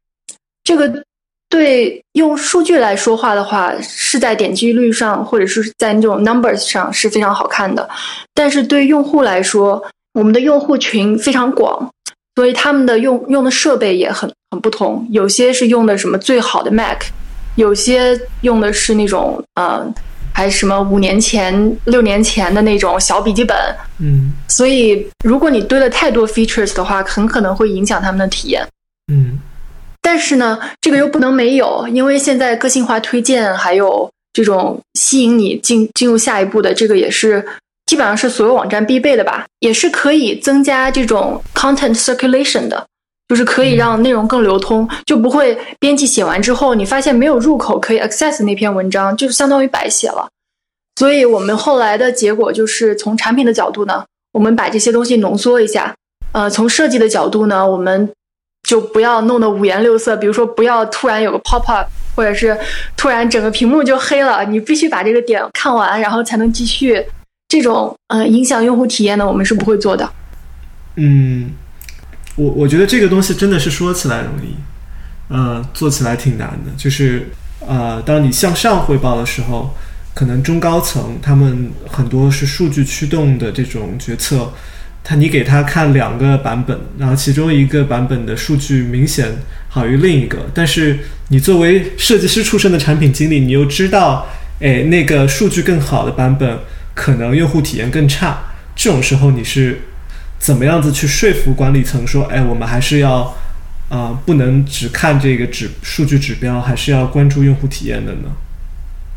这个对用数据来说话的话，是在点击率上或者是在那种 numbers 上是非常好看的。但是对用户来说，我们的用户群非常广，所以他们的用用的设备也很很不同，有些是用的什么最好的 Mac。有些用的是那种，嗯，还什么五年前、六年前的那种小笔记本，嗯，所以如果你堆了太多 features 的话，很可能会影响他们的体验，嗯。但是呢，这个又不能没有，因为现在个性化推荐还有这种吸引你进进入下一步的，这个也是基本上是所有网站必备的吧，也是可以增加这种 content circulation 的。就是可以让内容更流通，就不会编辑写完之后，你发现没有入口可以 access 那篇文章，就是相当于白写了。所以我们后来的结果就是从产品的角度呢，我们把这些东西浓缩一下。呃，从设计的角度呢，我们就不要弄得五颜六色，比如说不要突然有个 pop up，或者是突然整个屏幕就黑了，你必须把这个点看完，然后才能继续。这种呃影响用户体验呢，我们是不会做的。嗯。我我觉得这个东西真的是说起来容易，呃，做起来挺难的。就是呃，当你向上汇报的时候，可能中高层他们很多是数据驱动的这种决策，他你给他看两个版本，然后其中一个版本的数据明显好于另一个，但是你作为设计师出身的产品经理，你又知道，哎，那个数据更好的版本可能用户体验更差，这种时候你是。怎么样子去说服管理层说，哎，我们还是要，啊，不能只看这个指数据指标，还是要关注用户体验的呢？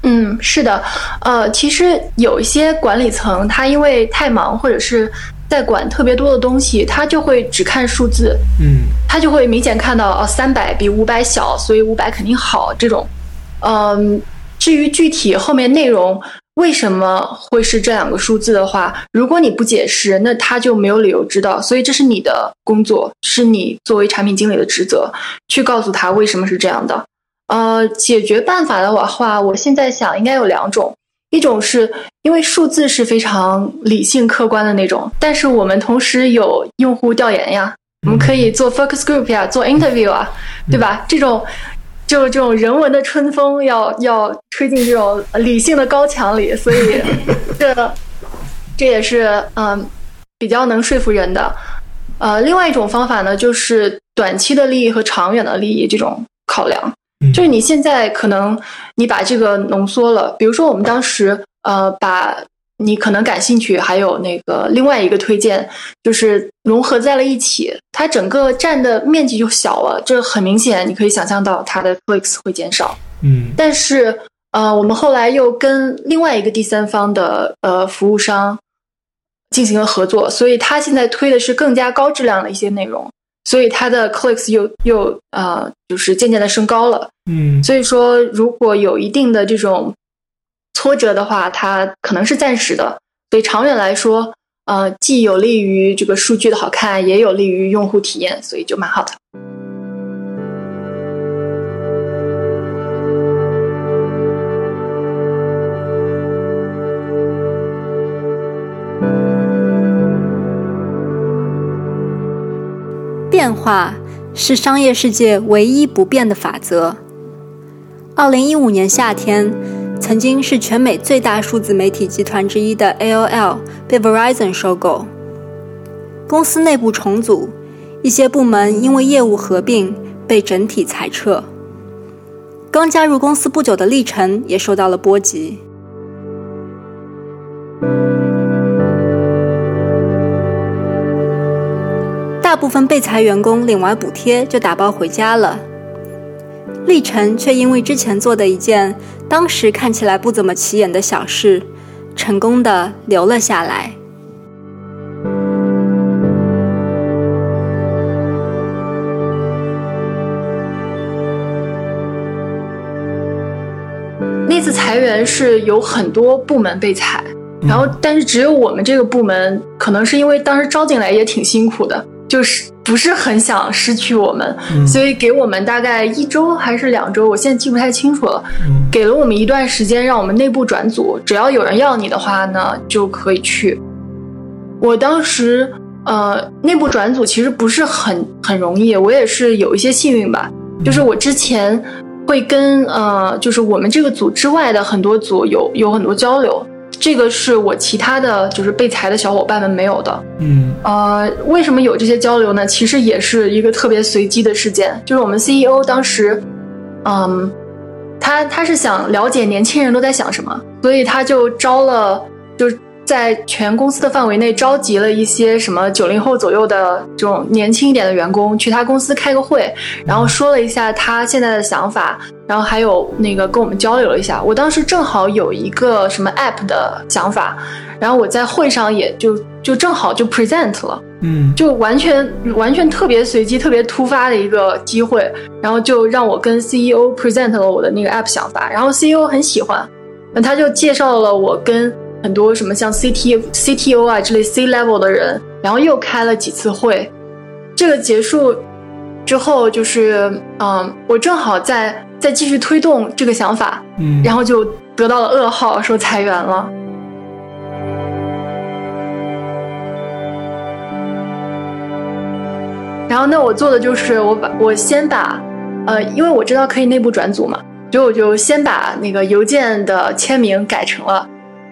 嗯，是的，呃，其实有一些管理层，他因为太忙，或者是在管特别多的东西，他就会只看数字，嗯，他就会明显看到，哦，三百比五百小，所以五百肯定好，这种，嗯，至于具体后面内容。为什么会是这两个数字的话，如果你不解释，那他就没有理由知道。所以这是你的工作，是你作为产品经理的职责，去告诉他为什么是这样的。呃，解决办法的话，我现在想应该有两种，一种是因为数字是非常理性客观的那种，但是我们同时有用户调研呀，我们可以做 focus group 呀，做 interview 啊，对吧？这种。就这种人文的春风要要吹进这种理性的高墙里，所以 *laughs* 这这也是嗯比较能说服人的。呃，另外一种方法呢，就是短期的利益和长远的利益这种考量。就是你现在可能你把这个浓缩了，比如说我们当时呃把。你可能感兴趣，还有那个另外一个推荐，就是融合在了一起，它整个占的面积就小了，这很明显，你可以想象到它的 clicks 会减少。嗯，但是呃，我们后来又跟另外一个第三方的呃服务商进行了合作，所以它现在推的是更加高质量的一些内容，所以它的 clicks 又又呃就是渐渐的升高了。嗯，所以说如果有一定的这种。挫折的话，它可能是暂时的，所以长远来说，呃，既有利于这个数据的好看，也有利于用户体验，所以就蛮好的。变化是商业世界唯一不变的法则。二零一五年夏天。曾经是全美最大数字媒体集团之一的 AOL 被 Verizon 收购，公司内部重组，一些部门因为业务合并被整体裁撤。刚加入公司不久的历程也受到了波及。大部分被裁员工领完补贴就打包回家了，历程却因为之前做的一件当时看起来不怎么起眼的小事，成功的留了下来。那次裁员是有很多部门被裁，然后但是只有我们这个部门，可能是因为当时招进来也挺辛苦的，就是不是很想失去我们，所以给我们大概一周还是两周，我现在记不太清楚了，给了我们一段时间，让我们内部转组，只要有人要你的话呢，就可以去。我当时呃，内部转组其实不是很很容易，我也是有一些幸运吧，就是我之前。会跟呃，就是我们这个组之外的很多组有有很多交流，这个是我其他的就是被裁的小伙伴们没有的。嗯，呃，为什么有这些交流呢？其实也是一个特别随机的事件，就是我们 CEO 当时，嗯，他他是想了解年轻人都在想什么，所以他就招了就。在全公司的范围内召集了一些什么九零后左右的这种年轻一点的员工去他公司开个会，然后说了一下他现在的想法，然后还有那个跟我们交流了一下。我当时正好有一个什么 app 的想法，然后我在会上也就就正好就 present 了，嗯，就完全完全特别随机、特别突发的一个机会，然后就让我跟 CEO present 了我的那个 app 想法，然后 CEO 很喜欢，那他就介绍了我跟。很多什么像 CT、CTO 啊之类 C level 的人，然后又开了几次会。这个结束之后，就是嗯，我正好在在继续推动这个想法，嗯，然后就得到了噩耗，说裁员了。然后那我做的就是我把我先把呃，因为我知道可以内部转组嘛，所以我就先把那个邮件的签名改成了。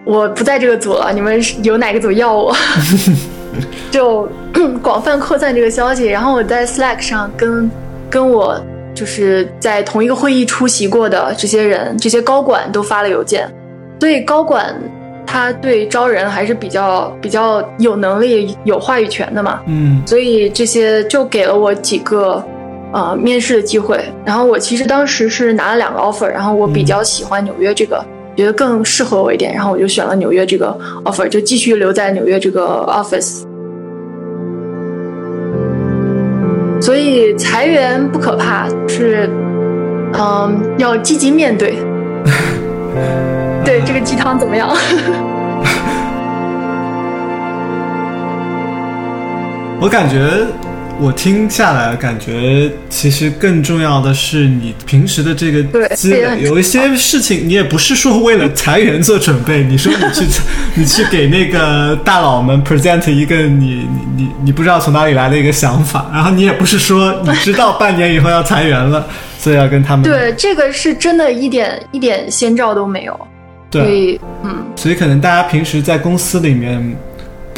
我不在这个组了，你们有哪个组要我？*laughs* 就广泛扩散这个消息，然后我在 Slack 上跟跟我就是在同一个会议出席过的这些人，这些高管都发了邮件。所以高管他对招人还是比较比较有能力、有话语权的嘛。嗯，所以这些就给了我几个呃面试的机会。然后我其实当时是拿了两个 offer，然后我比较喜欢纽约这个。觉得更适合我一点，然后我就选了纽约这个 offer，就继续留在纽约这个 office。所以裁员不可怕，是嗯要积极面对。*laughs* 对这个鸡汤怎么样？*laughs* 我感觉。我听下来，感觉其实更重要的是你平时的这个积累。有一些事情，你也不是说为了裁员做准备。你说你去，*laughs* 你去给那个大佬们 present 一个你你你你不知道从哪里来的一个想法，然后你也不是说你知道半年以后要裁员了，*laughs* 所以要跟他们。对，这个是真的一点一点先兆都没有。对，嗯，所以可能大家平时在公司里面。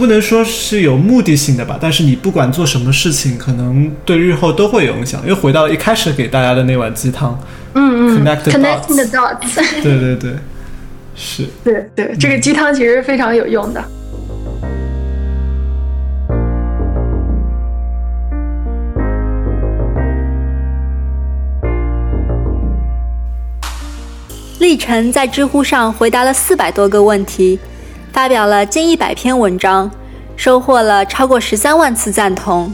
不能说是有目的性的吧，但是你不管做什么事情，可能对日后都会有影响。又回到一开始给大家的那碗鸡汤，嗯嗯，connecting the dots，*laughs* 对对对，是，对对，这个鸡汤其实非常有用的。历程在知乎上回答了四百多个问题。发表了近一百篇文章，收获了超过十三万次赞同。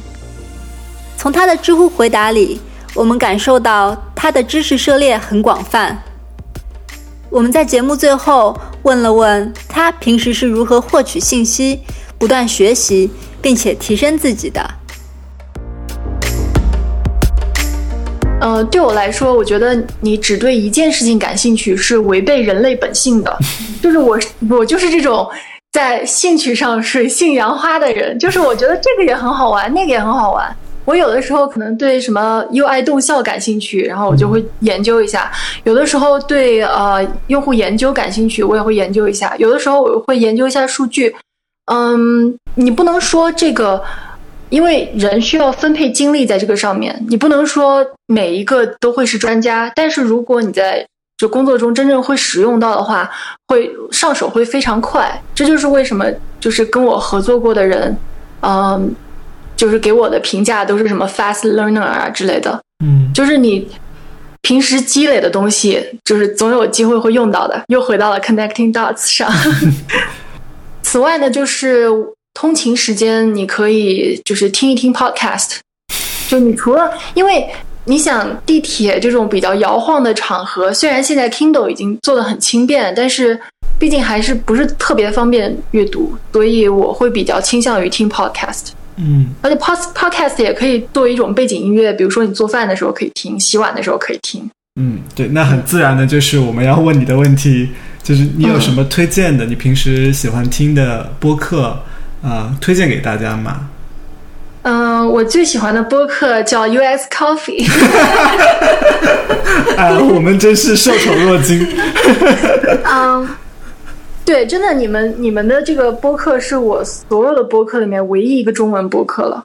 从他的知乎回答里，我们感受到他的知识涉猎很广泛。我们在节目最后问了问他平时是如何获取信息、不断学习并且提升自己的。呃，对我来说，我觉得你只对一件事情感兴趣是违背人类本性的。*laughs* 就是我，我就是这种在兴趣上水性杨花的人。就是我觉得这个也很好玩，那个也很好玩，我有的时候可能对什么 UI 动效感兴趣，然后我就会研究一下；有的时候对呃用户研究感兴趣，我也会研究一下；有的时候我会研究一下数据。嗯，你不能说这个，因为人需要分配精力在这个上面，你不能说每一个都会是专家。但是如果你在就工作中真正会使用到的话，会上手会非常快。这就是为什么就是跟我合作过的人，嗯。就是给我的评价都是什么 fast learner 啊之类的，嗯，就是你平时积累的东西，就是总有机会会用到的。又回到了 connecting dots 上。此外呢，就是通勤时间，你可以就是听一听 podcast。就你除了，因为你想地铁这种比较摇晃的场合，虽然现在 Kindle 已经做的很轻便，但是毕竟还是不是特别方便阅读，所以我会比较倾向于听 podcast。嗯，而且 pod podcast 也可以作为一种背景音乐，比如说你做饭的时候可以听，洗碗的时候可以听。嗯，对，那很自然的就是我们要问你的问题，就是你有什么推荐的？你平时喜欢听的播客啊，推荐给大家吗？嗯，我最喜欢的播客叫 US Coffee。啊，*laughs* 我们真是受宠若惊。*laughs* 嗯。对，真的，你们你们的这个播客是我所有的播客里面唯一一个中文播客了。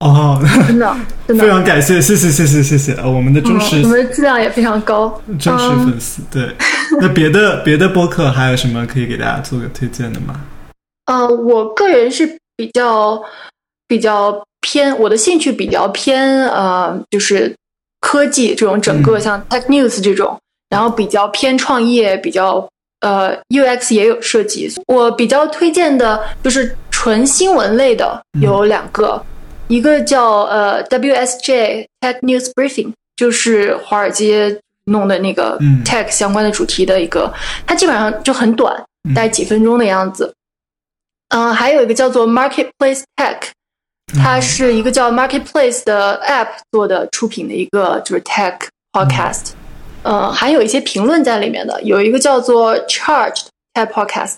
哦，真的，*laughs* 真的，非常感谢，谢谢，谢谢，谢谢啊！我们的忠实，我们的质量也非常高，忠实粉丝。对，那别的别的播客还有什么可以给大家做个推荐的吗？呃，我个人是比较比较偏，我的兴趣比较偏呃，就是科技这种整个像 Tech News 这种，然后比较偏创业，比较。呃，UX 也有设计。我比较推荐的就是纯新闻类的有两个，一个叫呃 WSJ Tech News Briefing，就是华尔街弄的那个 Tech 相关的主题的一个，它基本上就很短，大概几分钟的样子。嗯，还有一个叫做 Marketplace Tech，它是一个叫 Marketplace 的 App 做的出品的一个就是 Tech Podcast。呃，还有一些评论在里面的，有一个叫做 Charged Tech Podcast，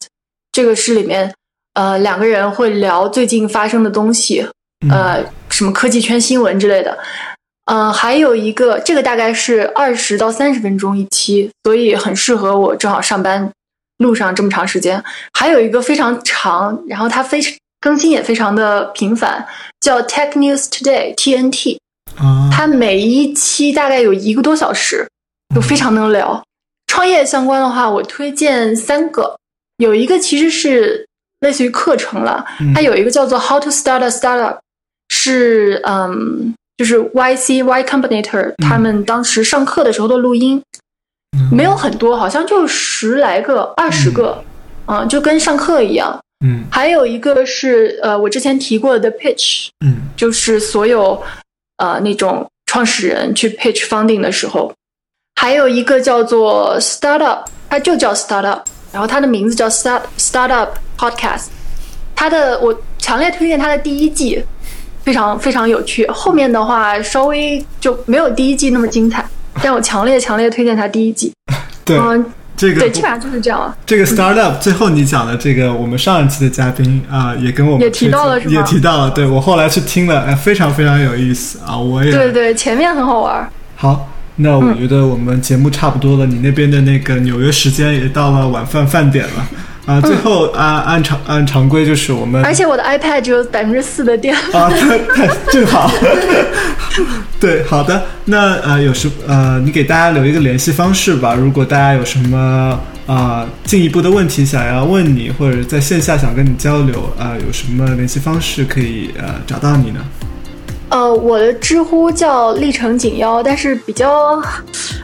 这个是里面呃两个人会聊最近发生的东西，呃，什么科技圈新闻之类的。嗯，还有一个，这个大概是二十到三十分钟一期，所以很适合我正好上班路上这么长时间。还有一个非常长，然后它非更新也非常的频繁，叫 Tech News Today TNT，它每一期大概有一个多小时。就非常能聊，创业相关的话，我推荐三个，有一个其实是类似于课程了，它有一个叫做 How to Start a Startup，是嗯，就是 YC Y Combinator 他们当时上课的时候的录音，没有很多，好像就十来个、二十个，嗯，就跟上课一样。嗯，还有一个是呃，我之前提过的 Pitch，嗯，就是所有呃那种创始人去 Pitch Funding 的时候。还有一个叫做 Startup，它就叫 Startup，然后它的名字叫 Start Startup Podcast。它的我强烈推荐它的第一季，非常非常有趣。后面的话稍微就没有第一季那么精彩，*laughs* 但我强烈强烈推荐他第一季。*laughs* 对，这个对，基本上就是这样了。这个 Startup 最后你讲的这个，我们上一期的嘉宾啊，也跟我们也提到了，是也提到了。对我后来去听了，哎，非常非常有意思啊！我也对对，前面很好玩。好。那我觉得我们节目差不多了，你那边的那个纽约时间也到了晚饭饭点了啊。最后按按常按常规就是我们，而且我的 iPad 只有百分之四的电啊，正好。*laughs* 对，好的。那呃，有什呃，你给大家留一个联系方式吧。如果大家有什么啊进一步的问题想要问你，或者在线下想跟你交流啊，有什么联系方式可以呃找到你呢？呃，我的知乎叫历程紧腰，但是比较，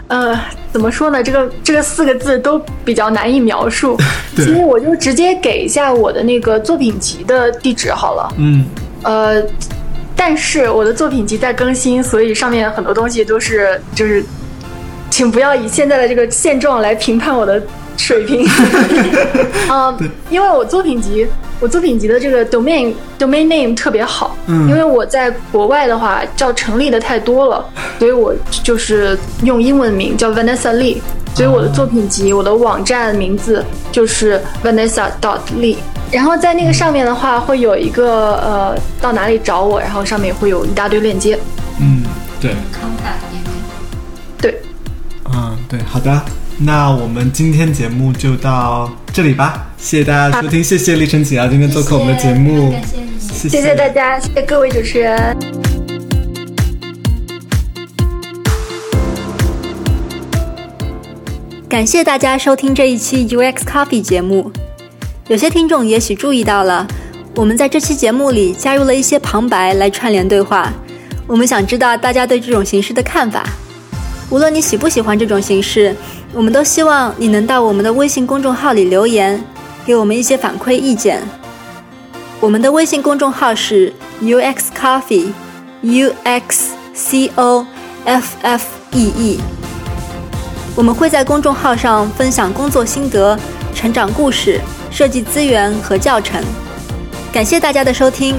呃，怎么说呢？这个这个四个字都比较难以描述，*laughs* 所以我就直接给一下我的那个作品集的地址好了。嗯，呃，但是我的作品集在更新，所以上面很多东西都是就是，请不要以现在的这个现状来评判我的水平。*laughs* 嗯，因为我作品集我作品集的这个 domain domain name 特别好，嗯因为我在国外的话叫成立的太多了，*laughs* 所以我就是用英文名叫 Vanessa Lee，所以我的作品集、我的网站名字就是 Vanessa dot Lee。然后在那个上面的话，会有一个呃到哪里找我，然后上面会有一大堆链接。嗯，对。对，嗯，对，好的，那我们今天节目就到这里吧，谢谢大家收听，谢谢立晨姐啊，今天做客我们的节目，感谢你。谢谢谢大家，谢谢各位主持人。感谢大家收听这一期 UX Coffee 节目。有些听众也许注意到了，我们在这期节目里加入了一些旁白来串联对话。我们想知道大家对这种形式的看法。无论你喜不喜欢这种形式，我们都希望你能到我们的微信公众号里留言，给我们一些反馈意见。我们的微信公众号是 UX Coffee，U X C O F F E E。我们会在公众号上分享工作心得、成长故事、设计资源和教程。感谢大家的收听，